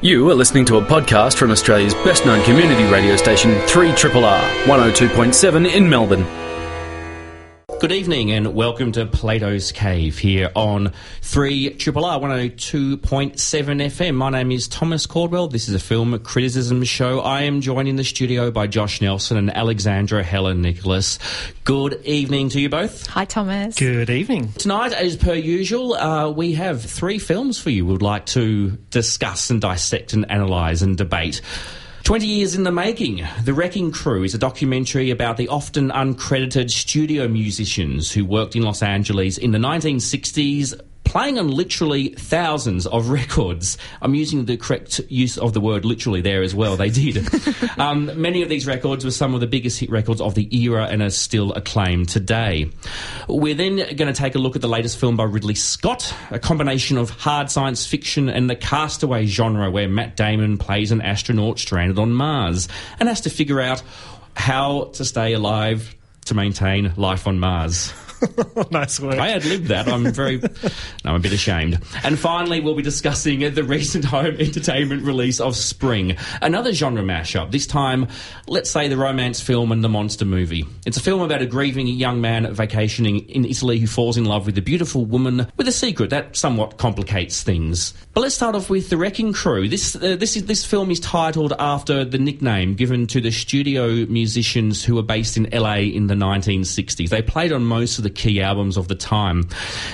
You are listening to a podcast from Australia's best known community radio station, 3RRR 102.7 in Melbourne. Good evening and welcome to Plato's Cave here on 3 Triple R 102.7 FM. My name is Thomas Caldwell. This is a film criticism show. I am joined in the studio by Josh Nelson and Alexandra Helen Nicholas. Good evening to you both. Hi, Thomas. Good evening. Tonight, as per usual, uh, we have three films for you we'd like to discuss and dissect and analyse and debate. 20 years in the making. The Wrecking Crew is a documentary about the often uncredited studio musicians who worked in Los Angeles in the 1960s playing on literally thousands of records. I'm using the correct use of the word literally there as well. They did. um, many of these records were some of the biggest hit records of the era and are still acclaimed today. We're then going to take a look at the latest film by Ridley Scott, a combination of hard science fiction and the castaway genre where Matt Damon plays an astronaut stranded on Mars and has to figure out how to stay alive to maintain life on Mars. nice work. I had lived that. I'm very, no, I'm a bit ashamed. And finally, we'll be discussing the recent home entertainment release of Spring, another genre mashup. This time, let's say the romance film and the monster movie. It's a film about a grieving young man vacationing in Italy who falls in love with a beautiful woman with a secret that somewhat complicates things. But let's start off with the Wrecking Crew. This uh, this is this film is titled after the nickname given to the studio musicians who were based in LA in the 1960s. They played on most of the key albums of the time,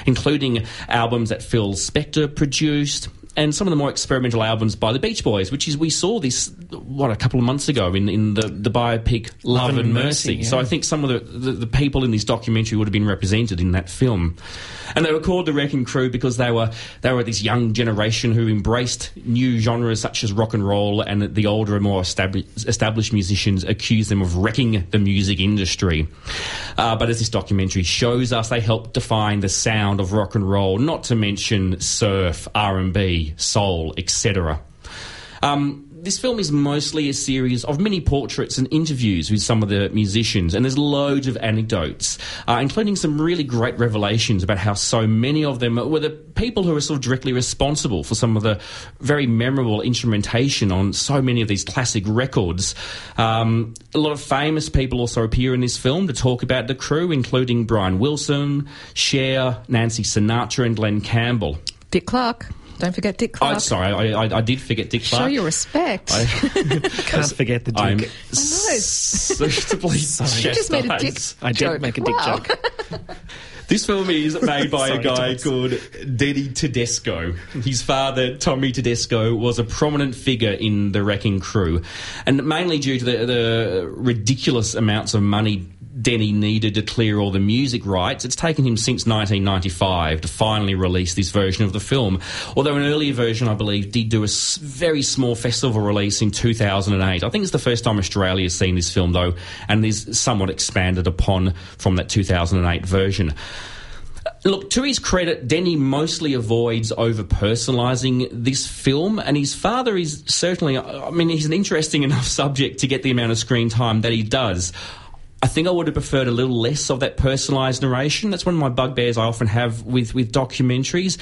including albums that Phil Spector produced, and some of the more experimental albums by the Beach Boys, which is we saw this what a couple of months ago in, in the, the biopic Love, Love and, Mercy. Yeah. So I think some of the, the, the people in this documentary would have been represented in that film. And they were called the Wrecking Crew because they were they were this young generation who embraced new genres such as rock and roll, and the older and more established, established musicians accused them of wrecking the music industry. Uh, but as this documentary shows us, they helped define the sound of rock and roll, not to mention surf, R and B, soul, etc. Um, this film is mostly a series of mini portraits and interviews with some of the musicians, and there's loads of anecdotes, uh, including some really great revelations about how so many of them were the people who are sort of directly responsible for some of the very memorable instrumentation on so many of these classic records. Um, a lot of famous people also appear in this film to talk about the crew, including Brian Wilson, Cher, Nancy Sinatra, and Glen Campbell. Dick Clark. Don't forget Dick Clark. Oh, sorry, I, I, I, did forget Dick Clark. Show your respect. I, Can't forget the Dick. I'm I know. suitably You just made a Dick I joke. did make a Dick Wow. joke. This film is made by a guy Thomas. called Denny Tedesco. His father, Tommy Tedesco, was a prominent figure in the Wrecking Crew, and mainly due to the, the ridiculous amounts of money Denny needed to clear all the music rights. It's taken him since 1995 to finally release this version of the film. Although an earlier version, I believe, did do a very small festival release in 2008. I think it's the first time Australia has seen this film, though, and is somewhat expanded upon from that 2008 version. Look, to his credit, Denny mostly avoids over personalising this film, and his father is certainly, I mean, he's an interesting enough subject to get the amount of screen time that he does. I think I would have preferred a little less of that personalised narration. That's one of my bugbears I often have with, with documentaries.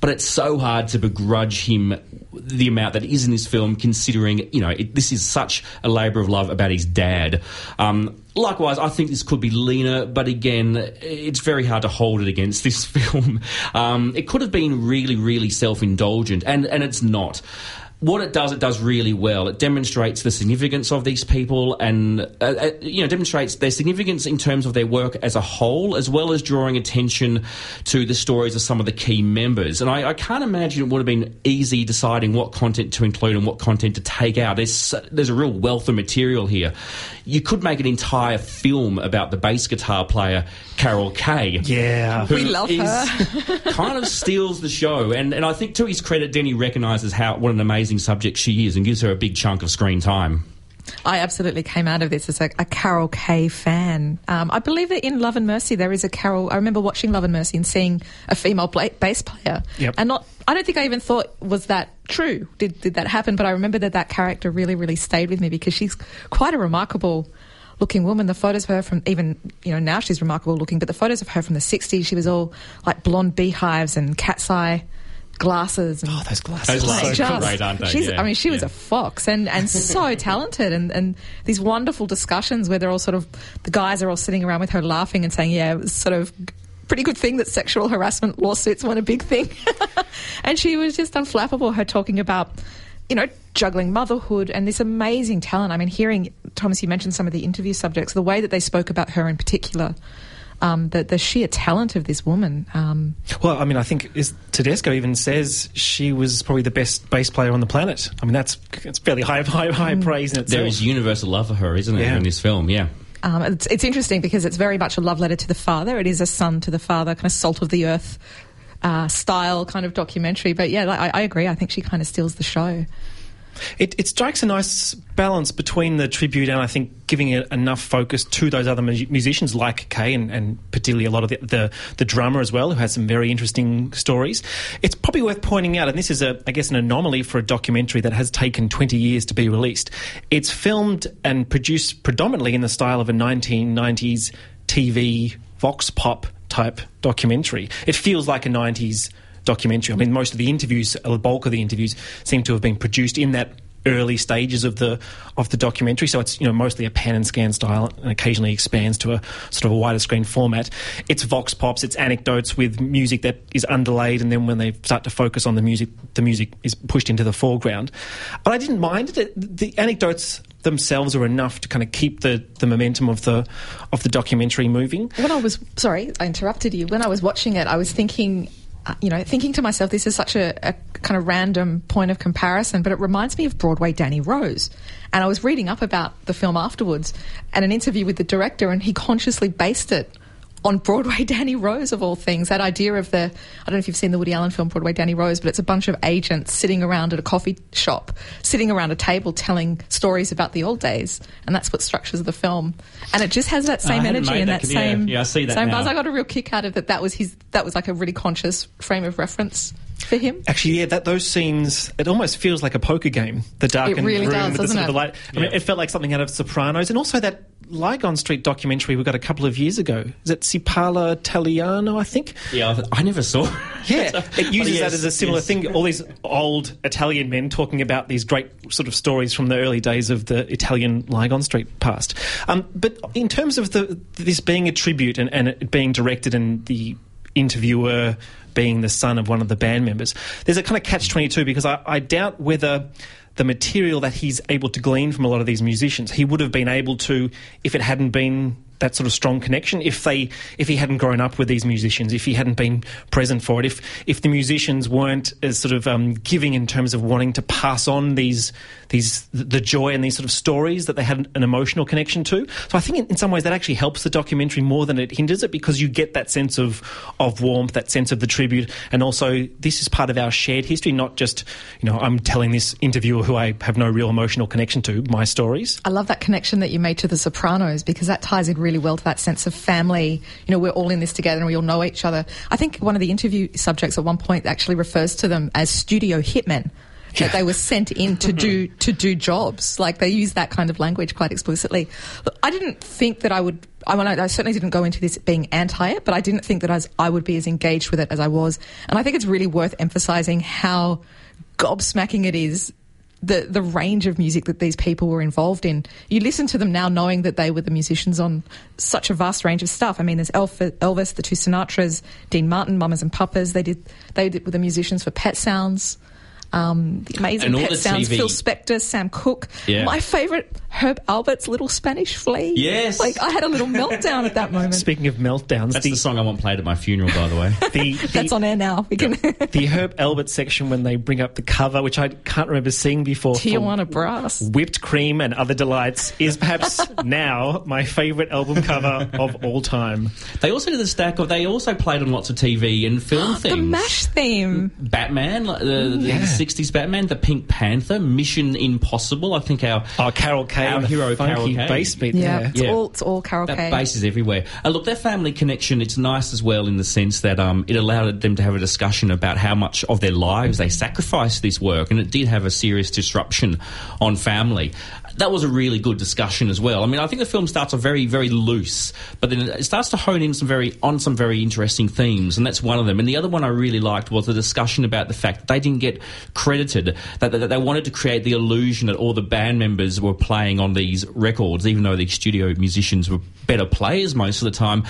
But it's so hard to begrudge him the amount that is in this film, considering, you know, it, this is such a labour of love about his dad. Um, likewise, I think this could be leaner, but again, it's very hard to hold it against this film. Um, it could have been really, really self indulgent, and, and it's not what it does, it does really well. It demonstrates the significance of these people, and uh, uh, you know, demonstrates their significance in terms of their work as a whole, as well as drawing attention to the stories of some of the key members. And I, I can't imagine it would have been easy deciding what content to include and what content to take out. There's there's a real wealth of material here. You could make an entire film about the bass guitar player Carol Kaye. Yeah. who We love is- her. kind of steals the show, and and I think to his credit, Denny recognises how what an amazing subject she is, and gives her a big chunk of screen time. I absolutely came out of this as a, a Carol Kaye fan. Um, I believe that in Love and Mercy there is a Carol. I remember watching Love and Mercy and seeing a female bla- bass player, Yep. and not. I don't think I even thought was that true. Did did that happen? But I remember that that character really really stayed with me because she's quite a remarkable. Looking woman. The photos of her from even you know now she's remarkable looking, but the photos of her from the '60s, she was all like blonde beehives and cat's eye glasses. And Oh, those glasses. Those are glasses so are cool. great, aren't they? She's, Yeah, I mean, she was yeah. a fox and, and so talented, and, and these wonderful discussions where they're all sort of the guys are all sitting around with her laughing and saying, "Yeah, it was sort of." Pretty good thing that sexual harassment lawsuits weren't a big thing. and she was just unflappable, her talking about, you know, juggling motherhood and this amazing talent. I mean, hearing, Thomas, you mentioned some of the interview subjects, the way that they spoke about her in particular, um, the, the sheer talent of this woman. Um, Well, I mean, I think is, Tedesco even says she was probably the best bass player on the planet. I mean, that's it's fairly high, high, high praise in itself. There is universal love for her, isn't there, Yeah. in this film? Yeah. Um, it's, it's interesting because it's very much a love letter to the father. It is a son to the father, kind of salt of the earth uh, style kind of documentary. But yeah, I, I agree. I think she kind of steals the show. It, it strikes a nice balance between the tribute and I think giving it enough focus to those other mu- musicians like Kaye and, and particularly a lot of the, the, the drummer as well, who has some very interesting stories. It's probably worth pointing out, and this is, a, I guess, an anomaly for a documentary that has taken 20 years to be released. It's filmed and produced predominantly in the style of a 1990s TV vox pop type documentary. It feels like a 90s documentary. I mean, most of the interviews, the bulk of the interviews, seem to have been produced in that early stages of the of the documentary. So it's you know mostly a pan and scan style, and occasionally expands to a sort of a wider screen format. It's vox pops, it's anecdotes with music that is underlaid, and then when they start to focus on the music, the music is pushed into the foreground. But I didn't mind it. The anecdotes themselves are enough to kind of keep the, the momentum of the of the documentary moving. When I was sorry, I interrupted you. When I was watching it, I was thinking, Uh, you know, thinking to myself, this is such a, a kind of random point of comparison, but it reminds me of Broadway Danny Rose. And I was reading up about the film afterwards, and an interview with the director, and he consciously based it on Broadway Danny Rose of all things. That idea of the I don't know if you've seen the Woody Allen film Broadway Danny Rose, but it's a bunch of agents sitting around at a coffee shop, sitting around a table telling stories about the old days, and that's what structures the film. And it just has that oh, same energy made and that that, con- yeah, same yeah, I see that same now. buzz. I got a real kick out of that. That was his. That was like a really conscious frame of reference for him. Actually, yeah, that those scenes, it almost feels like a poker game. The darkened really room does, with the doesn't sort of the light. I mean, it felt like something out of Sopranos, and also that Lygon Street documentary we got a couple of years ago. Is it Si Parla Italiano? I think. Yeah, I, never saw Yeah, it uses yes, that as a similar yes. thing. All these old Italian men talking about these great sort of stories from the early days of the Italian Lygon Street past. Um, but in terms of the this being a tribute and, and it being directed and the interviewer being the son of one of the band members, there's a kind of catch twenty two because I, I doubt whether the material that he's able to glean from a lot of these musicians, he would have been able to if it hadn't been that sort of strong connection. If they if he hadn't grown up with these musicians if he hadn't been present for it if if the musicians weren't as sort of um, giving in terms of wanting to pass on these these the joy and these sort of stories that they had an emotional connection to. So I think in, in some ways that actually helps the documentary more than it hinders it because you get that sense of of warmth that sense of the tribute. And also this is part of our shared history not just you know I'm telling this interviewer who I have no real emotional connection to my stories. I love that connection that you made to The Sopranos because that ties in really well to that sense of family. You know, we're all in this together and we all know each other. I think one of the interview subjects at one point actually refers to them as studio hitmen. That they were sent in to do mm-hmm. to do jobs, like they use that kind of language quite explicitly. Look, I didn't think that I would. I, mean, I certainly didn't go into this being anti it, but I didn't think that I, was, I would be as engaged with it as I was. And I think it's really worth emphasising how gobsmacking it is the the range of music that these people were involved in. You listen to them now, knowing that they were the musicians on such a vast range of stuff. I mean, there's Elf- Elvis, the two Sinatras, Dean Martin, Mamas and Papas. They did they did, were the musicians for Pet Sounds. Um, the amazing And Pet Sounds, TV Phil Spector, Sam Cooke. Yeah. My favourite, Herb Alpert's Little Spanish Flea. Yes. Like, I had a little meltdown at that moment. speaking of meltdowns That's the song I want played at my funeral, by the way. the, the, That's on air now. We can the Herb Alpert section when they bring up the cover, which I can't remember seeing before. Tijuana Brass. Whipped cream and other delights is perhaps now my favourite album cover of all time. they also did the stack of. They also played on lots of TV and film things. The MASH theme. Batman, like the, the Yeah. 60s Batman, the Pink Panther, Mission Impossible. I think our Oh, Carol Kane, Our the hero, funky Carol Kane. bass beat Yeah, there. it's Yeah. all it's all Carol that Kaye. bass is everywhere. Uh, look, their family connection, it's nice as well in the sense that um, it allowed them to have a discussion about how much of their lives they sacrificed this work, and it did have a serious disruption on family. That was a really good discussion as well. I mean, I think the film starts off very, very loose, but then it starts to hone in some very on some very interesting themes, and that's one of them. And the other one I really liked was the discussion about the fact that they didn't get credited, that, that they wanted to create the illusion that all the band members were playing on these records, even though the studio musicians were better players most of the time,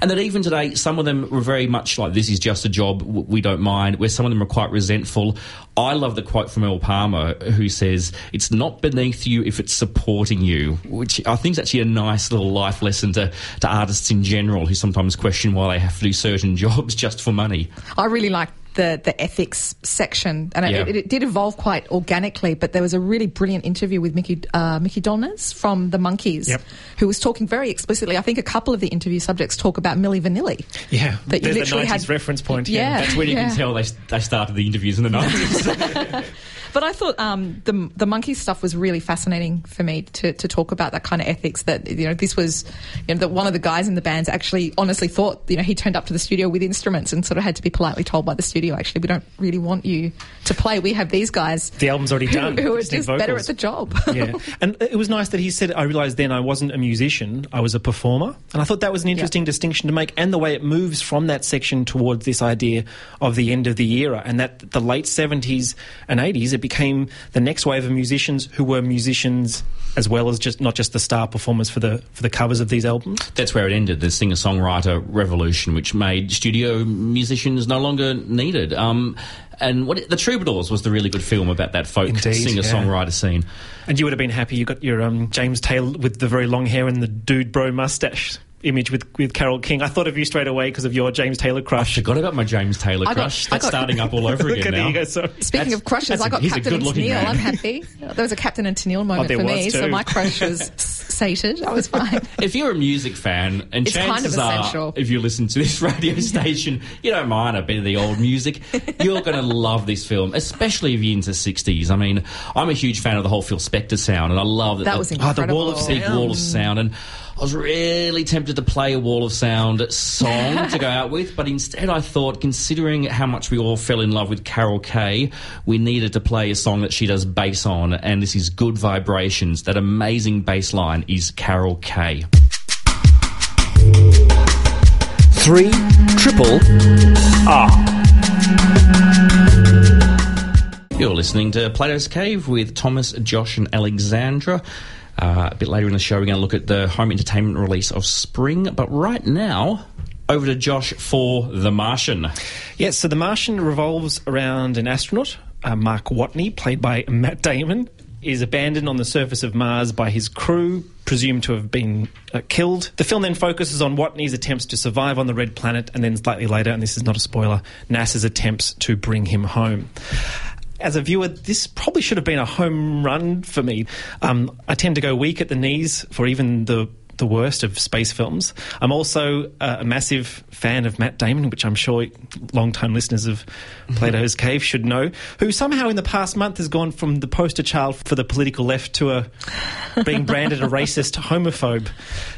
and that even today some of them were very much like this is just a job, we don't mind. Where some of them are quite resentful. I love the quote from Earl Palmer, who says, "It's not beneath you if it's supporting you," which I think is actually a nice little life lesson to, to artists in general who sometimes question why they have to do certain jobs just for money. I really like the, the ethics section, and Yeah. it, it did evolve quite organically. But there was a really brilliant interview with Mickey uh, Mickey Dolenz from the Monkees, Yep. who was talking very explicitly. I think a couple of the interview subjects talk about Milli Vanilli. Yeah, That you there's the literally 90s had- reference point. Yeah. That's when you Yeah. can tell they, they started the interviews in the 90s. But I thought um, the the monkey stuff was really fascinating for me to, to talk about that kind of ethics. That you know, this was you know that one of the guys in the bands actually honestly thought you know he turned up to the studio with instruments and sort of had to be politely told by the studio actually we don't really want you to play. We have these guys The album's already done. who are Just just better at the job. yeah, and it was nice that he said, "I realised then I wasn't a musician; I was a performer." And I thought that was an interesting distinction to make, and the way it moves from that section towards this idea of the end of the era, and that the late seventies and eighties, it became the next wave of musicians who were musicians as well as just not just the star performers for the for the covers of these albums. That's where it ended, the singer songwriter revolution, which made studio musicians no longer needed. Um, and what the Troubadours was the really good film about that folk Indeed, singer songwriter scene. And you would have been happy you got your um, James Taylor with the very long hair and the dude bro mustache image with, with Carole King. I thought of you straight away because of your James Taylor crush. I forgot about my James Taylor I got- crush. I That's got- starting up all over Look again at now. you go, sorry. Speaking That's- of crushes, that's I a- got he's a Captain and good-looking Tennille. man. I'm happy. There was a Captain and Tennille oh, moment there for was me, so too. my crush was s- sated. I was fine. If you're a music fan, and It's kind of chances are, if you listen to this radio station, you don't mind a bit of the old music, you're going to love this film, especially if you're into 60s. I mean, I'm a huge fan of the whole Phil Spector sound, and I love that. That the- was Oh, the incredible. Wall of big wall of sound and I was really tempted to play a wall of sound song to go out with but instead I thought considering how much we all fell in love with Carol Kaye we needed to play a song that she does bass on and this is Good Vibrations that amazing bass line is Carol Kaye Three triple Ah. You're listening to Plato's Cave with Thomas, Josh, and Alexandra. Uh, a bit later in the show, we're going to look at the home entertainment release of Spring. But right now, over to Josh for The Martian. Yes, so The Martian revolves around an astronaut, uh, Mark Watney, played by Matt Damon, is abandoned on the surface of Mars by his crew, presumed to have been uh, killed. The film then focuses on Watney's attempts to survive on the red planet, and then slightly later, and this is not a spoiler, NASA's attempts to bring him home. As a viewer, this probably should have been a home run for me. Um, I tend to go weak at the knees for even the the worst of space films. I'm also uh, a massive fan of Matt Damon, which I'm sure long-time listeners of Plato's Cave should know, who somehow in the past month has gone from the poster child for the political left to a being branded a racist homophobe.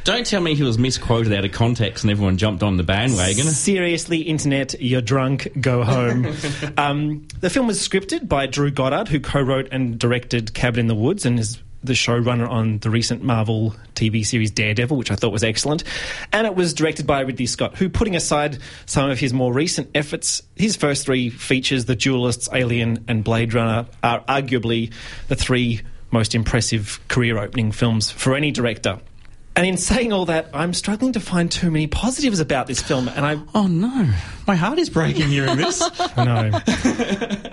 Don't tell me he was misquoted out of context and everyone jumped on the bandwagon. Seriously, internet, you're drunk, go home. um, the film was scripted by Drew Goddard, who co wrote and directed Cabin in the Woods and is the showrunner on the recent Marvel TV series Daredevil, which I thought was excellent. And it was directed by Ridley Scott, who, putting aside some of his more recent efforts, his first three features, The Duelists, Alien, and Blade Runner, are arguably the three most impressive career opening films for any director. And in saying all that, I'm struggling to find too many positives about this film, and I Oh no, my heart is breaking hearing this. know.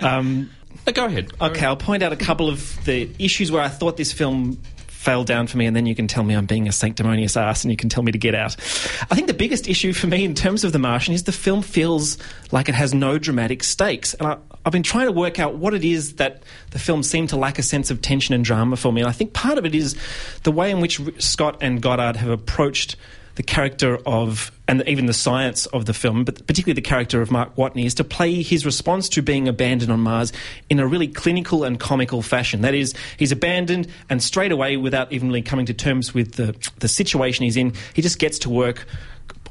um, Go ahead. okay, I'll point out a couple of the issues where I thought this film fell down for me, and then you can tell me I'm being a sanctimonious ass, and you can tell me to get out. I think the biggest issue for me in terms of The Martian is the film feels like it has no dramatic stakes, and I, I've been trying to work out what it is that the film seemed to lack a sense of tension and drama for me, and I think part of it is the way in which Scott and Goddard have approached the character of, and even the science of the film, but particularly the character of Mark Watney, is to play his response to being abandoned on Mars in a really clinical and comical fashion. That is, he's abandoned, and straight away, without even really coming to terms with the, the situation he's in, he just gets to work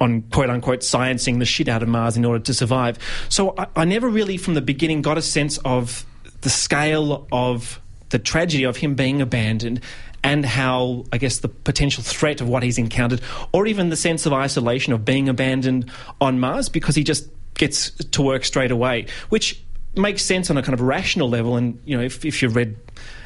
on quote unquote sciencing the shit out of Mars in order to survive. So I, I never really, from the beginning, got a sense of the scale of the tragedy of him being abandoned and how, I guess, the potential threat of what he's encountered, or even the sense of isolation of being abandoned on Mars because he just gets to work straight away, which makes sense on a kind of rational level. And, you know, if, if you've read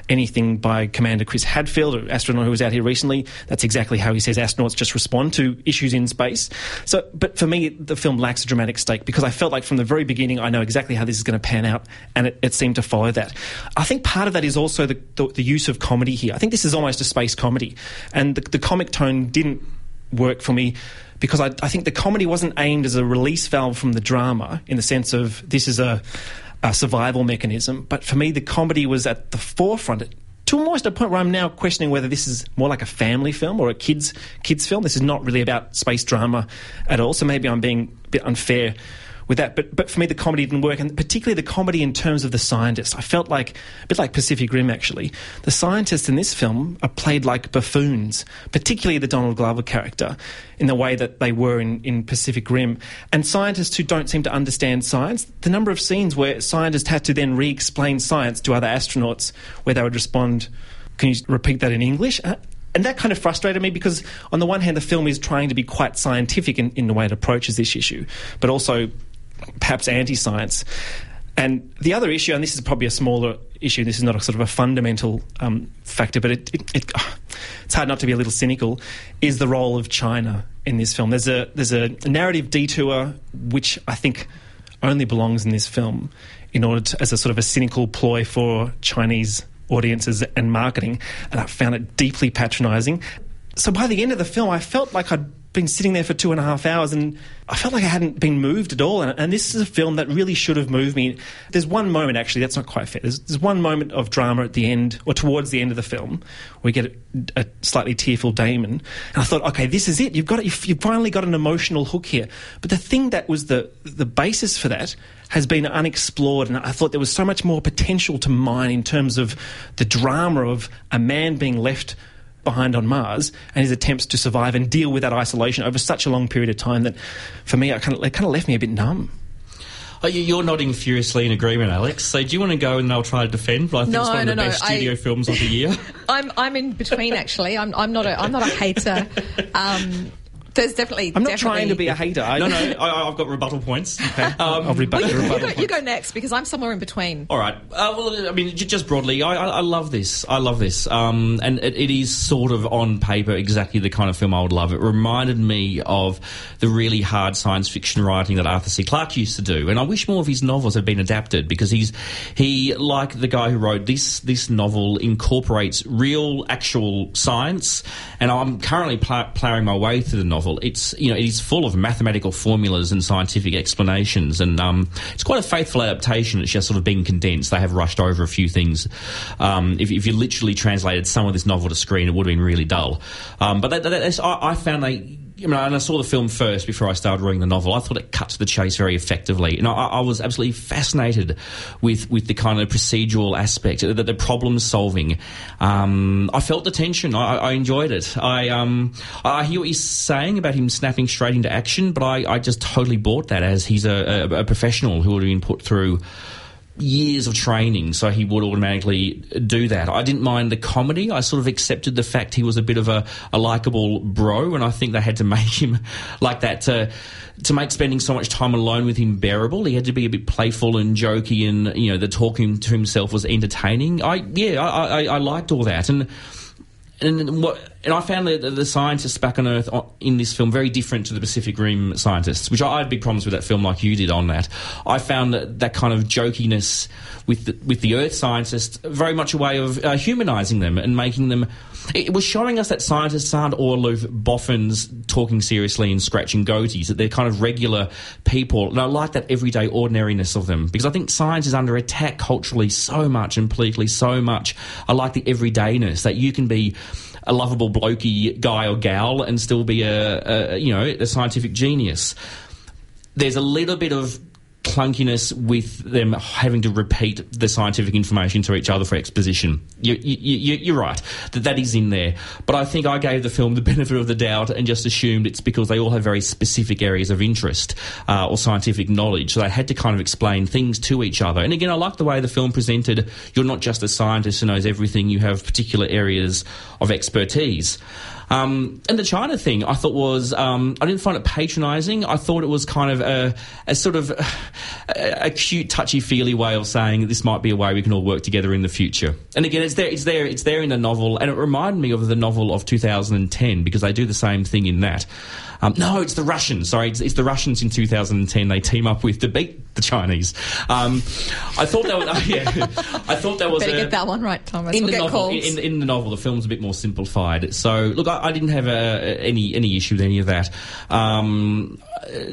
anything by Commander Chris Hadfield, an astronaut who was out here recently. That's exactly how he says astronauts just respond to issues in space. So, but for me, the film lacks a dramatic stake because I felt like from the very beginning I know exactly how this is going to pan out, and it, it seemed to follow that. I think part of that is also the, the, the, use of comedy here. I think this is almost a space comedy, and the, the comic tone didn't work for me because I, I, think the comedy wasn't aimed as a release valve from the drama in the sense of this is a uh, survival mechanism. But for me, the comedy was at the forefront to almost a point where I'm now questioning whether this is more like a family film or a kids kids film. This is not really about space drama at all. So maybe I'm being a bit unfair with that. But but for me, the comedy didn't work, and particularly the comedy in terms of the scientists. I felt like a bit like Pacific Rim. Actually, the scientists in this film are played like buffoons, particularly the Donald Glover character, in the way that they were in, in Pacific Rim. And scientists who don't seem to understand science. The number of scenes where scientists had to then re-explain science to other astronauts, where they would respond. Can you repeat that in English? Uh, and that kind of frustrated me because, on the one hand, the film is trying to be quite scientific in, in the way it approaches this issue, but also perhaps anti science. And the other issue, and this is probably a smaller issue, this is not a sort of a fundamental um, factor, but it, it, it, it's hard not to be a little cynical, is the role of China in this film. There's a, there's a narrative detour which I think only belongs in this film in order to, as a sort of a cynical ploy for Chinese audiences and marketing, and I found it deeply patronising. So by the end of the film, I felt like I'd been sitting there for two and a half hours and I felt like I hadn't been moved at all. And, and, this is a film that really should have moved me. There's one moment, actually, that's not quite fair. There's, there's one moment of drama at the end, or towards the end of the film, we get a, a slightly tearful Damon. And I thought, okay, this is it. You've got. You've, you've finally got an emotional hook here. But the thing that was the, the basis for that has been unexplored. And I thought there was so much more potential to mine in terms of the drama of a man being left behind on Mars and his attempts to survive and deal with that isolation over such a long period of time that, for me, it kind of, it kind of left me a bit numb. Oh, you're nodding furiously in agreement, Alex. So, do you want to go and I'll try to defend? But I think no, it's one no, of the no. best studio I, films of the year. I'm I'm in between actually. I'm I'm not a I'm not a hater. Um, there's definitely. I'm not definitely... trying to be a hater. no, no, I, have got rebuttal points. Okay. Um, I'll rebut well, you, rebuttal you, go, you go next because I'm somewhere in between. All right. Uh, well, I mean, just broadly, I, I, I love this. I love this, um, and it, it is sort of on paper exactly the kind of film I would love. It reminded me of the really hard science fiction writing that Arthur C. Clarke used to do, and I wish more of his novels had been adapted because he's he, like the guy who wrote this this novel, incorporates real, actual science. And I'm currently pl- ploughing my way through the novel. It's you know it is full of mathematical formulas and scientific explanations, and um, it's quite a faithful adaptation. It's just sort of been condensed. They have rushed over a few things. Um, if, if, you literally translated some of this novel to screen, it would have been really dull. Um, but that, that, I, I found they I mean, and I saw the film first before I started reading the novel. I thought it cut to the chase very effectively, and I, I was absolutely fascinated with with the kind of procedural aspect, the, the problem solving. Um, I felt the tension. I, I enjoyed it. I um, I hear what he's saying about him snapping straight into action, but I, I just totally bought that as he's a, a, a professional who would have been put through years of training, so he would automatically do that. I didn't mind the comedy. I sort of accepted the fact he was a bit of a, a likable bro, and I think they had to make him like that to to make spending so much time alone with him bearable. He had to be a bit playful and jokey, and you know, the talking to himself was entertaining. I yeah, I, I, I liked all that, and and what and I found the, the, scientists back on Earth in this film very different to the Pacific Rim scientists, which I, had big problems with that film, like you did on that. I found that, that kind of jokiness with the, with the Earth scientists very much a way of uh, humanising them and making them. It was showing us that scientists aren't all aloof boffins talking seriously and scratching goatees; that they're kind of regular people, and I like that everyday ordinariness of them because I think science is under attack culturally so much and politically so much. I like the everydayness that you can be a lovable blokey guy or gal and still be a, a you know a scientific genius. There's a little bit of clunkiness with them having to repeat the scientific information to each other for exposition. You, you, are right that that is in there, but I think I gave the film the benefit of the doubt and just assumed it's because they all have very specific areas of interest uh, or scientific knowledge, so they had to kind of explain things to each other. And again, I like the way the film presented. You're not just a scientist who knows everything; you have particular areas of expertise. Um, and the China thing, I thought was, um, I didn't find it patronising. I thought it was kind of a, a sort of a, a cute, touchy feely way of saying this might be a way we can all work together in the future. And again, it's there, it's there, it's there in the novel, and it reminded me of the novel of 2010 because they do the same thing in that. Um, no, it's the Russians. Sorry, it's, it's, the Russians in 2010. They team up with to beat the Chinese. Um, I thought that was uh, yeah. I thought that was better a, get that one right, Thomas. In we'll the novel, in, in, the novel, the film's a bit more simplified. So look, I, I didn't have a, any any issue with any of that. Um,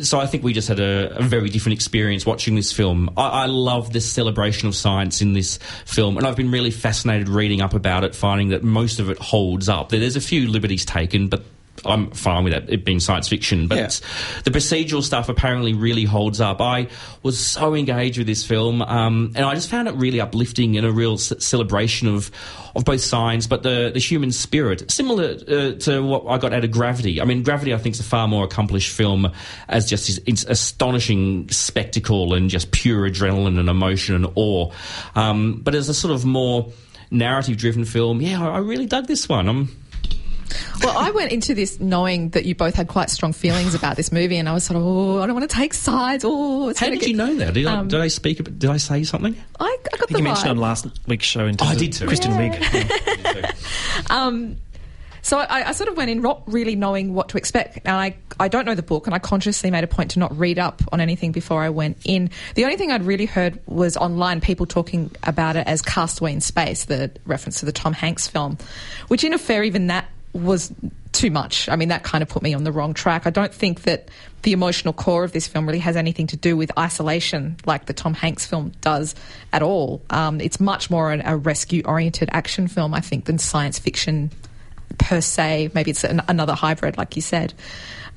so I think we just had a, a, very different experience watching this film. I, I, love this celebration of science in this film, and I've been really fascinated reading up about it, finding that most of it holds up. There's a few liberties taken, but I'm fine with that, it being science fiction, but yeah. the procedural stuff apparently really holds up. I was so engaged with this film, um, and I just found it really uplifting and a real c- celebration of of both science, but the the human spirit, similar uh, to what I got out of Gravity. I mean, Gravity I think is a far more accomplished film as just this astonishing spectacle and just pure adrenaline and emotion and awe. Um, but as a sort of more narrative driven film, yeah, I, I really dug this one. I'm well, I went into this knowing that you both had quite strong feelings about this movie, and I was sort of, oh, I don't want to take sides. Oh, how did get... you know that? Did, um, I, did I speak? Did I say something? I, I got I the. You mentioned on last week's show. In oh, I did too. Kristen yeah. Wiig. um, so I, I, sort of went in not really knowing what to expect. And I, I don't know the book, and I consciously made a point to not read up on anything before I went in. The only thing I'd really heard was online people talking about it as Castaway in Space, the reference to the Tom Hanks film, which in a fair, even that was too much. I mean, that kind of put me on the wrong track. I don't think that the emotional core of this film really has anything to do with isolation like the Tom Hanks film does at all. Um, it's much more an, a rescue oriented action film, I think, than science fiction per se. Maybe it's an, another hybrid, like you said.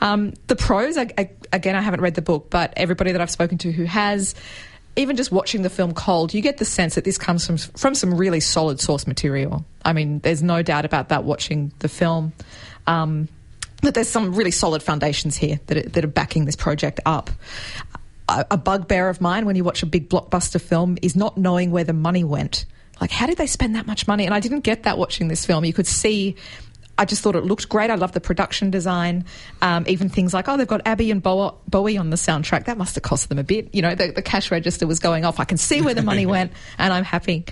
Um, the pros, I, I, again, I haven't read the book, but everybody that I've spoken to who has even just watching the film cold, you get the sense that this comes from from some really solid source material. I mean, there's no doubt about that watching the film. Um, but there's some really solid foundations here that are, that are backing this project up. A bugbear of mine when you watch a big blockbuster film is not knowing where the money went. Like, how did they spend that much money? And I didn't get that watching this film. You could see I just thought it looked great. I love the production design. Um, even things like, oh, they've got ABBA and Bowie on the soundtrack. That must have cost them a bit. You know, the, the cash register was going off. I can see where the money went, and I'm happy.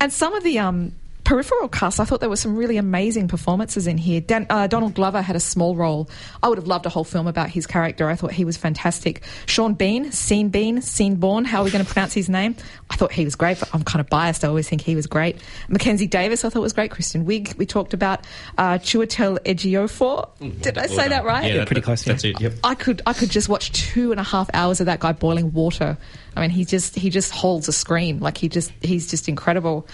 And some of the um, peripheral cast, I thought there were some really amazing performances in here. Dan, uh, Donald Glover had a small role. I would have loved a whole film about his character. I thought he was fantastic. Sean Bean, Sean Bean, Sean Bourne, how are we going to pronounce his name? I thought he was great, but I'm kind of biased. I always think he was great. Mackenzie Davis, I thought was great. Kristen Wiig, we talked about. Uh, Chiwetel Ejiofor. Did I say that right? Yeah, that, pretty close. That's it. Yep. I could I could just watch two and a half hours of that guy boiling water I mean, he just he just holds a screen like he just he's just incredible.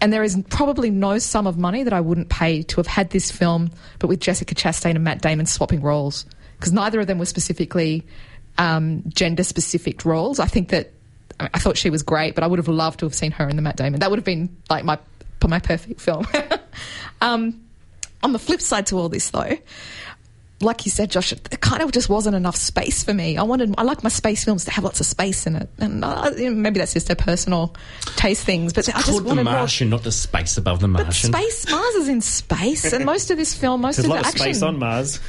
And there is probably no sum of money that I wouldn't pay to have had this film, but with Jessica Chastain and Matt Damon swapping roles because neither of them were specifically um, gender specific roles. I think that I thought she was great, but I would have loved to have seen her in the Matt Damon. That would have been like my my perfect film. um, on the flip side to all this, though, like you said, Josh, it kind of just wasn't enough space for me. I wanted, I like my space films to have lots of space in it, and uh, maybe that's just a personal taste things. But it's I just wanted the Martian, more... not the space above the Martian. But space, Mars is in space, and most of this film, most There's of the of action, space on Mars.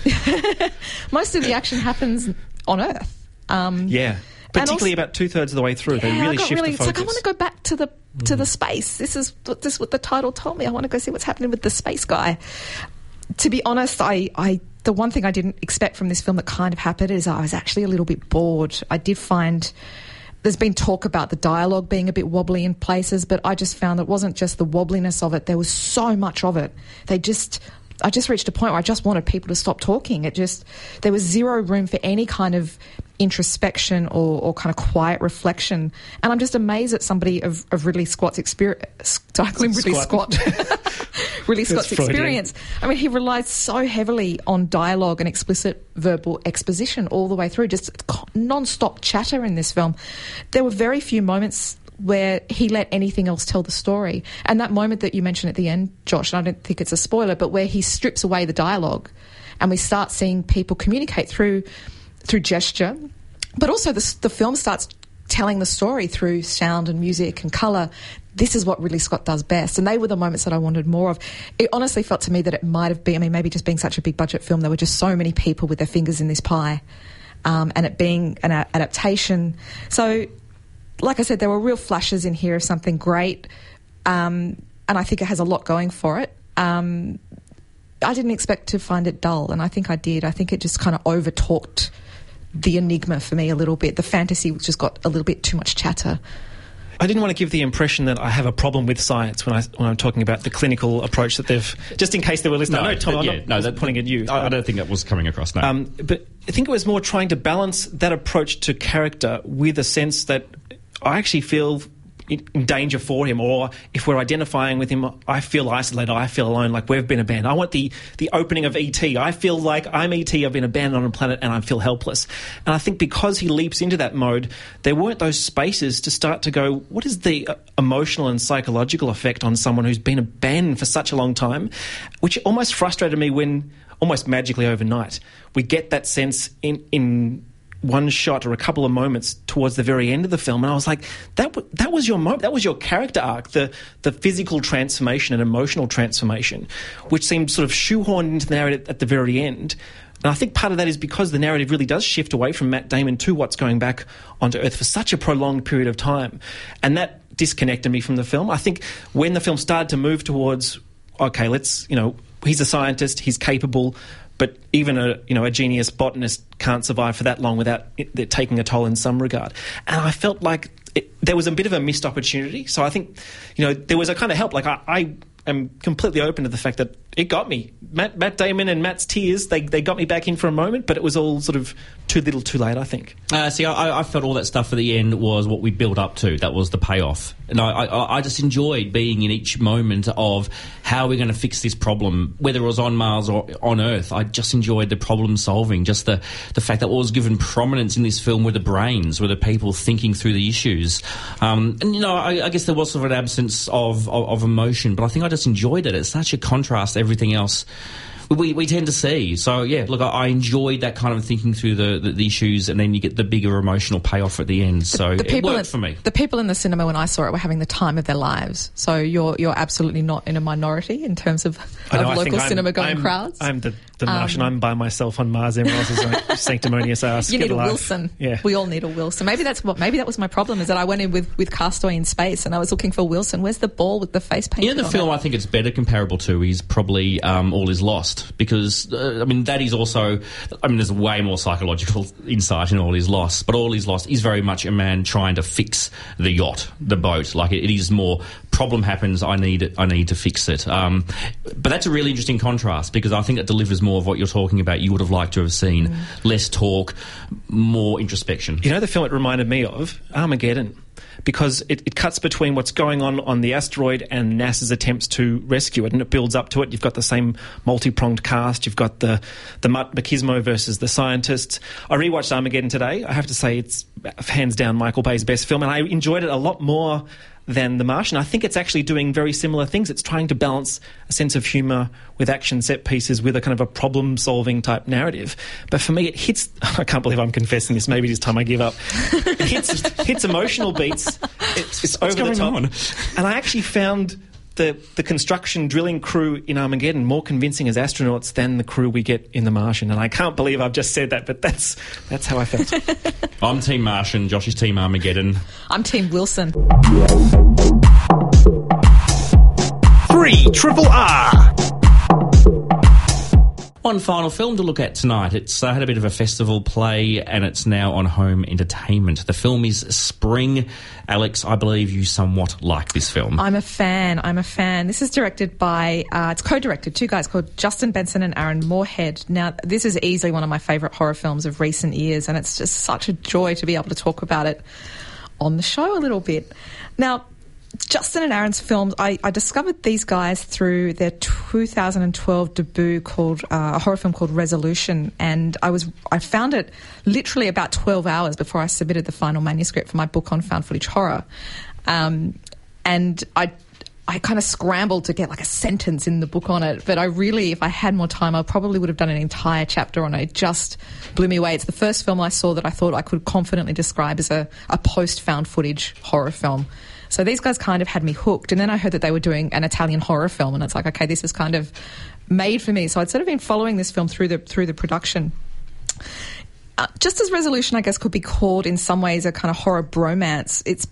most of the action happens on Earth. Um, yeah. Particularly also, about two thirds of the way through, yeah, they really shift really, the focus. It's like I want to go back to the to mm. the space. This is this is what the title told me. I want to go see what's happening with the space guy. To be honest, I, I the one thing I didn't expect from this film that kind of happened is I was actually a little bit bored. I did find there's been talk about the dialogue being a bit wobbly in places, but I just found it wasn't just the wobbliness of it. There was so much of it. They just, I just reached a point where I just wanted people to stop talking. It just, there was zero room for any kind of introspection or, or kind of quiet reflection. And I'm just amazed at somebody of, of Ridley Scott's experience. Ridley Squat. Ridley Scott's experience. I mean, he relied so heavily on dialogue and explicit verbal exposition all the way through, just co- non-stop chatter in this film. There were very few moments where he let anything else tell the story. And that moment that you mentioned at the end, Josh, and I don't think it's a spoiler, but where he strips away the dialogue and we start seeing people communicate through through gesture, but also the, the film starts telling the story through sound and music and colour. This is what Ridley Scott does best. And they were the moments that I wanted more of. It honestly felt to me that it might have been, I mean, maybe just being such a big budget film, there were just so many people with their fingers in this pie. Um, and it being an adaptation. So, like I said, there were real flashes in here of something great. Um, and I think it has a lot going for it. Um, I didn't expect to find it dull, and I think I did. I think it just kind of over talked the enigma for me a little bit. The fantasy just got a little bit too much chatter. I didn't want to give the impression that I have a problem with science when I when I'm talking about the clinical approach that they've. Just in case they were listening, no, Tom, I'm yeah, not no, that, pointing at you. I, I don't think that was coming across. No. Um, but I think it was more trying to balance that approach to character with a sense that I actually feel in danger for him, or if we're identifying with him, I feel isolated, I feel alone, like we've been abandoned. I want the, the opening of ET. I feel like I'm ET, I've been abandoned on a planet, and I feel helpless. And I think because he leaps into that mode, there weren't those spaces to start to go, what is the uh, emotional and psychological effect on someone who's been abandoned for such a long time? Which almost frustrated me when almost magically overnight. We get that sense in in one shot or a couple of moments towards the very end of the film, and I was like, that w- that was your that was your character arc, the the physical transformation and emotional transformation, which seemed sort of shoehorned into the narrative at the very end. And I think part of that is because the narrative really does shift away from Matt Damon to what's going back onto Earth for such a prolonged period of time, and that disconnected me from the film. I think when the film started to move towards okay, let's you know he's a scientist, he's capable, but even a you know a genius botanist can't survive for that long without it, taking a toll in some regard. And I felt like it, there was a bit of a missed opportunity. So I think you know there was a kind of help. Like I, I am completely open to the fact that it got me. Matt, Matt Damon and Matt's tears they they got me back in for a moment, but it was all sort of too little, too late. I think. Uh, see, I, I felt all that stuff at the end was what we built up to. That was the payoff, and I, I, I just enjoyed being in each moment of how we're going to fix this problem, whether it was on Mars or on Earth. I just enjoyed the problem solving, just the the fact that what was given prominence in this film were the brains, were the people thinking through the issues. Um, and you know, I, I guess there was sort of an absence of, of of emotion, but I think I just enjoyed it. It's such a contrast to everything else we, we tend to see. So yeah, look, I, I enjoyed that kind of thinking through the, the, the issues, and then you get the bigger emotional payoff at the end. So the it people worked in, for me. The people in the cinema when I saw it were having the time of their lives. So you're you're absolutely not in a minority in terms of, know, of local I'm- cinema going I'm- crowds. I'm the, the Martian. I'm by myself on Mars. Everyone else is like sanctimonious ass. you get need a life. Wilson. Yeah. We all need a Wilson. Maybe that's what. Maybe that was my problem. Is that I went in with, with Castaway in space, and I was looking for Wilson. Where's the ball with the face paint? You know, the film I think it's better comparable to is probably um, All Is Lost because uh, I mean that is also I mean there's way more psychological insight in All Is Lost, but All Is Lost is very much a man trying to fix the yacht, the boat. Like it, it is more problem happens, I need it, I need to fix it. Um, but that's a really interesting contrast because I think it delivers more of what you're talking about. You would have liked to have seen less talk, more introspection. You know the film it reminded me of? Armageddon. Because it, it cuts between what's going on on the asteroid and NASA's attempts to rescue it, and it builds up to it. You've got the same multi-pronged cast. You've got the the Mutt Machismo versus the scientists. I rewatched Armageddon today. I have to say it's hands down Michael Bay's best film, and I enjoyed it a lot more than The Martian. I think it's actually doing very similar things. It's trying to balance a sense of humour with action set pieces with a kind of a problem solving type narrative. But for me, it hits. I can't believe I'm confessing this. Maybe it is time I give up. It hits, hits emotional beats. It's, it's over the top. on? And I actually found. The, the construction drilling crew in Armageddon more convincing as astronauts than the crew we get in The Martian, and I can't believe I've just said that, but that's that's how I felt. I'm Team Martian, Josh is Team Armageddon. I'm Team Wilson. Three Triple R. One final film to look at tonight. It's uh, had a bit of a festival play and it's now on home entertainment. The film is Spring. Alex, I believe you somewhat like this film. I'm a fan. I'm a fan. This is directed by, uh, it's co directed, two guys called Justin Benson and Aaron Moorhead. Now, this is easily one of my favourite horror films of recent years, and it's just such a joy to be able to talk about it on the show a little bit. Now, Justin and Aaron's films, I, I, discovered these guys through their 2012 debut called uh, a horror film called Resolution, and I was I found it literally about 12 hours before I submitted the final manuscript for my book on found footage horror, um, and I. I kind of scrambled to get like a sentence in the book on it, but I really, if I had more time, I probably would have done an entire chapter on it. It just blew me away. It's the first film I saw that I thought I could confidently describe as a, a post found footage horror film. So these guys kind of had me hooked. And then I heard that they were doing an Italian horror film, and it's like, okay, this is kind of made for me. So I'd sort of been following this film through the through the production. Uh, just as resolution, I guess, could be called in some ways a kind of horror bromance. It's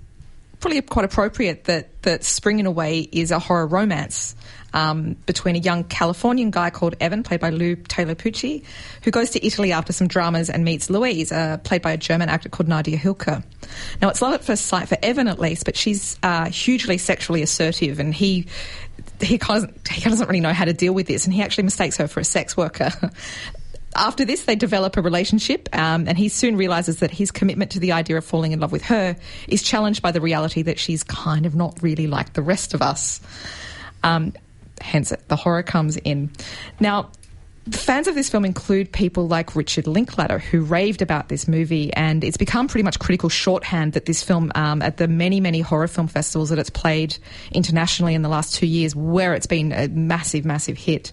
probably quite appropriate that that Spring in a way is a horror romance um, between a young Californian guy called Evan, played by Lou Taylor Pucci, who goes to Italy after some dramas and meets Louise, uh, played by a German actor called Nadia Hilker. Now, it's love at first sight for Evan, at least, but she's uh, hugely sexually assertive, and he he doesn't, he doesn't really know how to deal with this, and he actually mistakes her for a sex worker. After this, they develop a relationship, um, and he soon realizes that his commitment to the idea of falling in love with her is challenged by the reality that she's kind of not really like the rest of us. Um, hence the horror comes in. Now, fans of this film include people like Richard Linklater, who raved about this movie, and it's become pretty much critical shorthand that this film, um, at the many, many horror film festivals that it's played internationally in the last two years, where it's been a massive, massive hit,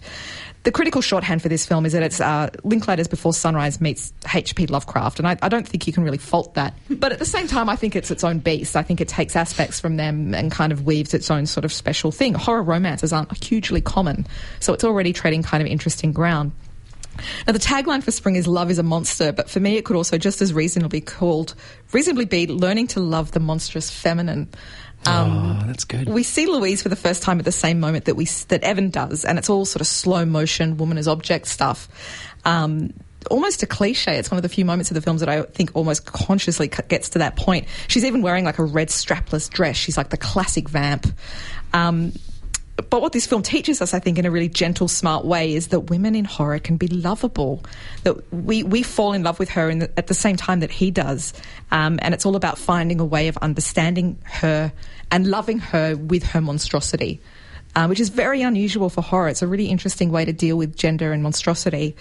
the critical shorthand for this film is that it's uh, Linklater's Before Sunrise meets H.P. Lovecraft, and I, I, don't think you can really fault that. But at the same time, I think it's its own beast. I think it takes aspects from them and kind of weaves its own sort of special thing. Horror romances aren't hugely common, so it's already treading kind of interesting ground. Now, the tagline for Spring is "Love is a monster," but for me, it could also just as reasonably be called, reasonably be "Learning to Love the Monstrous Feminine." Um, oh, that's good. We see Louise for the first time at the same moment that we that Evan does, and it's all sort of slow motion, woman as object stuff. Um, almost a cliche. It's one of the few moments of the films that I think almost consciously gets to that point. She's even wearing like a red strapless dress. She's like the classic vamp. Um, but what this film teaches us, I think, in a really gentle, smart way, is that women in horror can be lovable. That we, we fall in love with her the, at the same time that he does. Um, and it's all about finding a way of understanding her and loving her with her monstrosity. Uh, which is very unusual for horror. It's a really interesting way to deal with gender and monstrosity.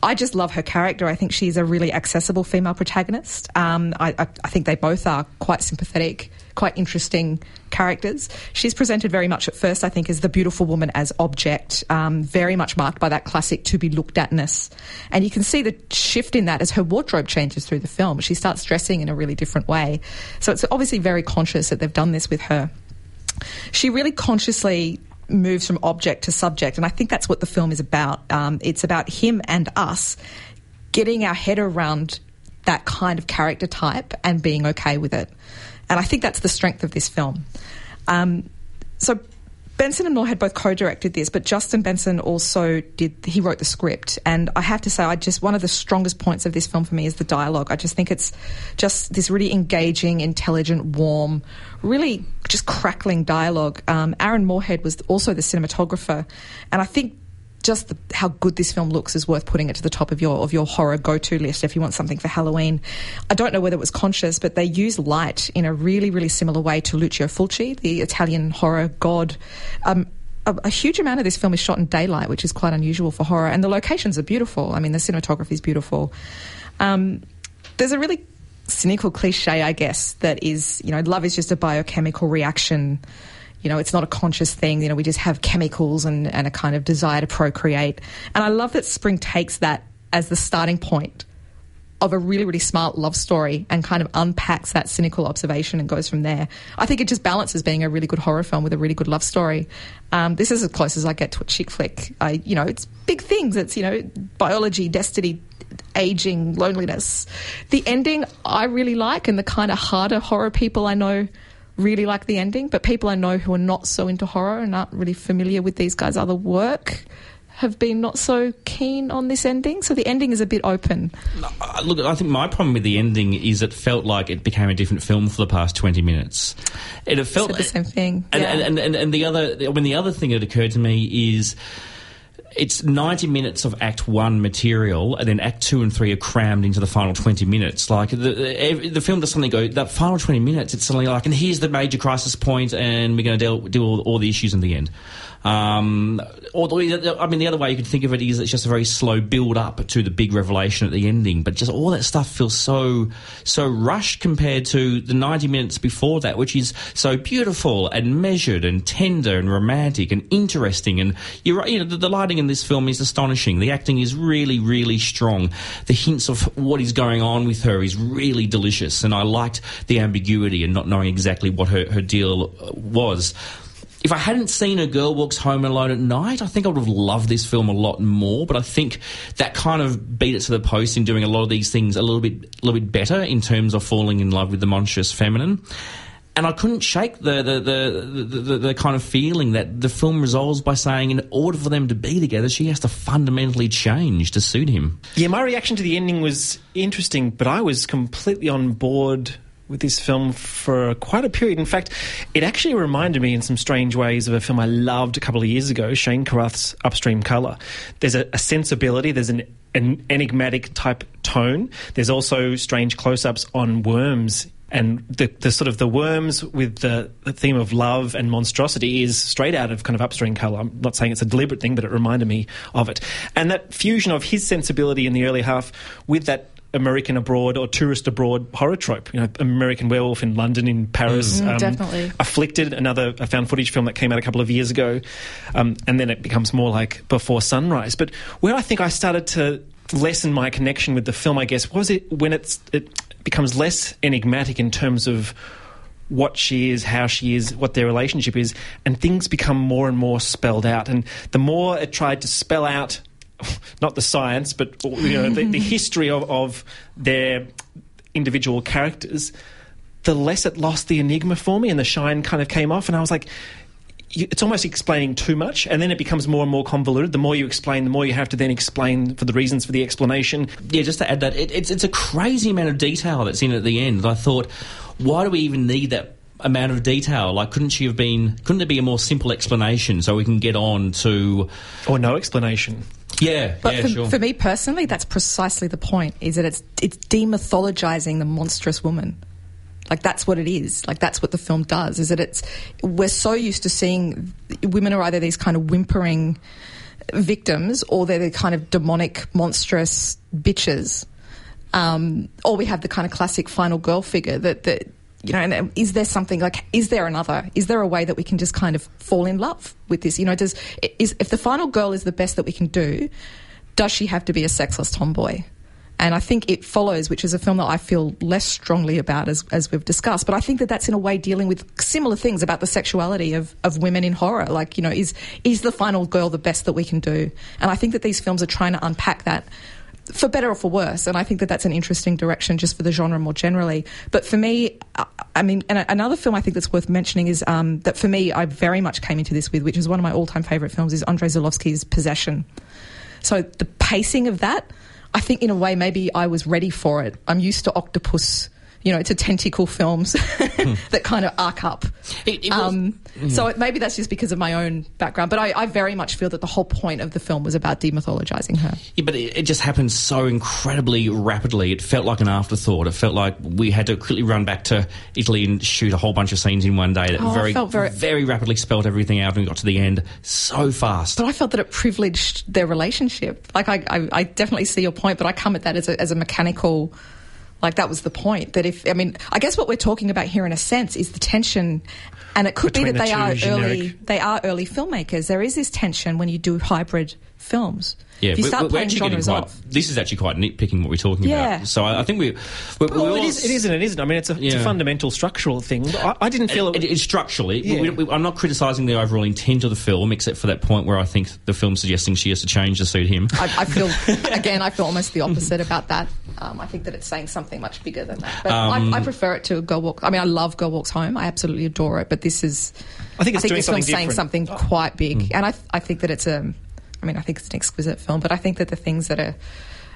I just love her character. I think she's a really accessible female protagonist. Um, I, I, I, think they both are quite sympathetic, quite interesting characters. She's presented very much at first, I think, as the beautiful woman as object, um, very much marked by that classic to be looked atness. And you can see the shift in that as her wardrobe changes through the film. She starts dressing in a really different way. So it's obviously very conscious that they've done this with her. She really consciously moves from object to subject. And I think that's what the film is about. Um, it's about him and us getting our head around that kind of character type and being okay with it. And I think that's the strength of this film. Um, so Benson and Moore had both co-directed this, but Justin Benson also did. He wrote the script, and I have to say, I just one of the strongest points of this film for me is the dialogue. I just think it's just this really engaging, intelligent, warm, really just crackling dialogue. Um, Aaron Moorhead was also the cinematographer, and I think just the, how good this film looks is worth putting it to the top of your of your horror go to list if you want something for Halloween. I don't know whether it was conscious, but they use light in a really really similar way to Lucio Fulci, the Italian horror god. Um, a, a, huge amount of this film is shot in daylight, which is quite unusual for horror, and the locations are beautiful. I mean, the cinematography is beautiful. Um, there's a really cynical cliche, I guess, that is, you know, love is just a biochemical reaction you know, it's not a conscious thing. You know, we just have chemicals and, and a kind of desire to procreate. And I love that Spring takes that as the starting point of a really, really smart love story and kind of unpacks that cynical observation and goes from there. I think it just balances being a really good horror film with a really good love story. Um, this is as close as I get to a chick flick. I, you know, it's big things. It's, you know, biology, destiny, aging, loneliness. The ending I really like and the kind of harder horror people I know really like the ending, but people I know who are not so into horror and aren't really familiar with these guys' other work have been not so keen on this ending. So the ending is a bit open. Uh, look, I think my problem with the ending is it felt like it became a different film for the past twenty minutes. It, felt the same thing. And, yeah. and, and, and, the other, I mean, the other thing that occurred to me is it's 90 minutes of Act One material, and then Act Two and Three are crammed into the final 20 minutes. Like the the, film does suddenly go that final 20 minutes. It's suddenly like, and here's the major crisis point, and we're going to deal deal with all the issues in the end. Um, I mean, the other way you could think of it is it's just a very slow build up to the big revelation at the ending. But just all that stuff feels so so rushed compared to the ninety minutes before that, which is so beautiful and measured and tender and romantic and interesting. And you know, the, the lighting in this film is astonishing. The acting is really, really strong. The hints of what is going on with her is really delicious, and I liked the ambiguity and not knowing exactly what her, her deal was if I hadn't seen A Girl Walks Home Alone at Night, I think I would have loved this film a lot more. But I think that kind of beat it to the post in doing a lot of these things a little bit, a little bit better in terms of falling in love with the monstrous feminine. And I couldn't shake the the, the, the, the, the kind of feeling that the film resolves by saying, in order for them to be together, she has to fundamentally change to suit him. Yeah, my reaction to the ending was interesting, but I was completely on board with this film for quite a period. In fact, it actually reminded me in some strange ways of a film I loved a couple of years ago, Shane Carruth's Upstream Colour. There's a, a sensibility, there's an, an enigmatic type tone. There's also strange close-ups on worms and the, the, sort of the worms with the, the, theme of love and monstrosity is straight out of kind of upstream colour. I'm not saying it's a deliberate thing, but it reminded me of it. And that fusion of his sensibility in the early half with that American abroad or tourist abroad horror trope. You know, American Werewolf in London, in Paris. Mm, um, definitely. Afflicted, another found footage film that came out a couple of years ago, um, and then it becomes more like Before Sunrise. But where I think I started to lessen my connection with the film, I guess, was it when it's it becomes less enigmatic in terms of what she is, how she is, what their relationship is, and things become more and more spelled out. And the more it tried to spell out not the science, but you know, the, the history of, of their individual characters, the less it lost the enigma for me and the shine kind of came off. And I was like, it's almost explaining too much, and then it becomes more and more convoluted. The more you explain, the more you have to then explain for the reasons for the explanation. Yeah, just to add that, it, it's, it's a crazy amount of detail that's in at the end. I thought, why do we even need that amount of detail? Like, couldn't she have been? Couldn't there be a more simple explanation so we can get on to, or no explanation? Yeah, but yeah, for, sure. for me personally, that's precisely the point. Is that it's it's demythologizing the monstrous woman. Like that's what it is. Like that's what the film does. Is that it's we're so used to seeing women are either these kind of whimpering victims or they're the kind of demonic, monstrous bitches. Um, or we have the kind of classic final girl figure that, that you know, and um, is there something like, is there another? Is there a way that we can just kind of fall in love with this? You know, does is if the final girl is the best that we can do, does she have to be a sexless tomboy? And I think it follows, which is a film that I feel less strongly about as, as we've discussed. But I think that that's in a way dealing with similar things about the sexuality of, of women in horror. Like, you know, is, is the final girl the best that we can do? And I think that these films are trying to unpack that for better or for worse. And I think that that's an interesting direction just for the genre more generally. But for me, I mean, and another film I think that's worth mentioning is um, that for me, I very much came into this with, which is one of my all time favourite films, is Andrei Zulawski's Possession. So the pacing of that, I think in a way maybe I was ready for it. I'm used to octopus you know, to tentacle films that kind of arc up. It, it um, mm. So maybe that's just because of my own background, but I, I, very much feel that the whole point of the film was about demythologizing her. Yeah, but it, it, just happened so incredibly rapidly. It felt like an afterthought. It felt like we had to quickly run back to Italy and shoot a whole bunch of scenes in one day. That oh, very, very, very rapidly spelled everything out and got to the end so fast. But I felt that it privileged their relationship. Like I, I, I definitely see your point, but I come at that as a, as a mechanical like that was the point. That if I mean, I guess what we're talking about here, in a sense, is the tension, and it could Between be that the they are generic. early. They are early filmmakers. There is this tension when you do hybrid films. Yeah, if you we- start we're playing actually getting genres quite, off. This is actually quite nitpicking what we're talking Yeah. about. So I, I think we, we, we Well, all- it is, it is and it isn't. I mean, it's a, it's a fundamental structural thing. I, I didn't feel It, it's structurally. Yeah. We, we, I'm not criticising the overall intent of the film, except for that point where I think the film's suggesting she has to change to suit him. I, I feel again. I feel almost the opposite about that. Um, I think that it's saying something much bigger than that. But Um, I, I prefer it to Girl Walk. I mean, I love Girl Walks Home. I absolutely adore it. But this is. I think it's doing this something film's saying something quite big, and I, I think that it's a. I mean, I think it's an exquisite film, but I think that the things that are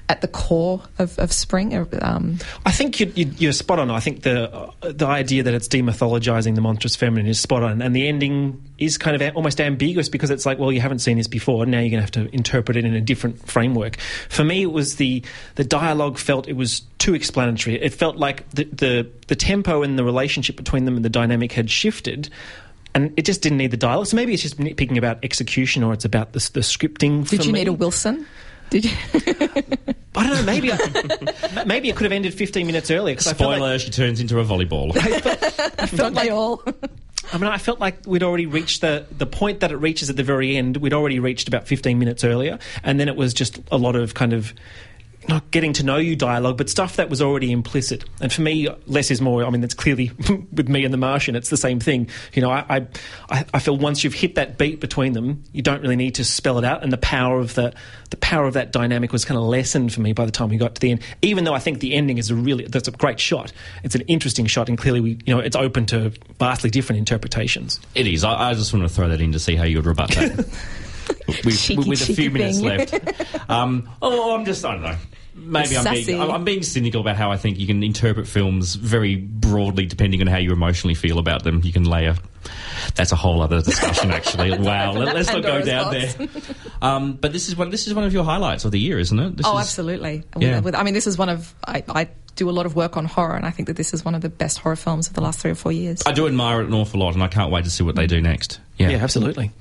at the core of, of spring. Um, I think you, you're spot on. I think the uh, the idea that it's demythologizing the monstrous feminine is spot on, and the ending is kind of a- almost ambiguous because it's like, well, you haven't seen this before. Now you're going to have to interpret it in a different framework. For me, it was the the dialogue felt it was too explanatory. It felt like the the, the tempo and the relationship between them and the dynamic had shifted. And it just didn't need the dialogue. So maybe it's just nitpicking about execution or it's about the, the scripting. did for you me. need a Wilson? Did you? I don't know. Maybe I, maybe it could have ended 15 minutes earlier. 'cause I felt like- Spoiler: She turns into a volleyball. Don't they all? I mean, I felt like we'd already reached the, the point that it reaches at the very end. We'd already reached about 15 minutes earlier. And then it was just a lot of kind of not getting to know you dialogue, but stuff that was already implicit. And for me, less is more. I mean, it's clearly with me and the Martian, it's the same thing. You know, I, I, I feel once you've hit that beat between them, you don't really need to spell it out. And the power of the, the power of that dynamic was kind of lessened for me by the time we got to the end. Even though I think the ending is a really, that's a great shot. It's an interesting shot, and clearly we, you know, it's open to vastly different interpretations. It is. I, I just want to throw that in to see how you would rebut that. with, Cheeky, with a cheeky few minutes thing. left. Um, oh, I'm just, I don't know. Maybe I'm Sassy. being, I'm I'm being cynical about how I think you can interpret films very broadly depending on how you emotionally feel about them. You can layer. That's a whole other discussion, actually. Wow, let, us not go down box. there. Um, but this is one. This is one of your highlights of the year, isn't it? This Oh, is- absolutely. Yeah. With- I mean, this is one of I, I do a lot of work on horror, and I think that this is one of the best horror films of the last three or four years. I do admire it an awful lot, and I can't wait to see what they do next. Yeah, Yeah, absolutely.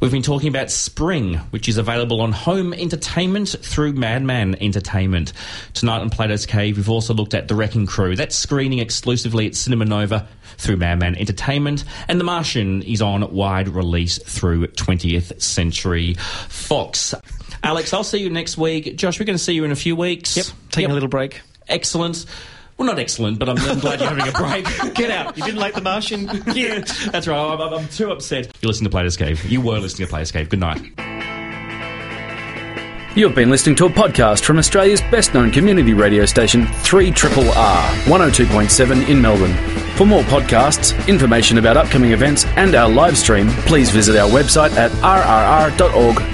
We've been talking about Spring, which is available on home entertainment through Madman Entertainment. Tonight on Plato's Cave, we've also looked at The Wrecking Crew. That's screening exclusively at Cinema Nova through Madman Entertainment. And The Martian is on wide release through 20th Century Fox. Alex, I'll see you next week. Josh, we're going to see you in a few weeks. Yep, taking a little break. Excellent. Well, not excellent, but I'm, I'm glad you're having a break. Get out. You didn't like The Martian? yeah, that's right. I'm, I'm, I'm too upset. You're listening to Plato's Cave. You were listening to Plato's Cave. Good night. You've been listening to a podcast from Australia's best known community radio station, 3 R 102.7 in Melbourne. For more podcasts, information about upcoming events, and our live stream, please visit our website at rrr.org.au.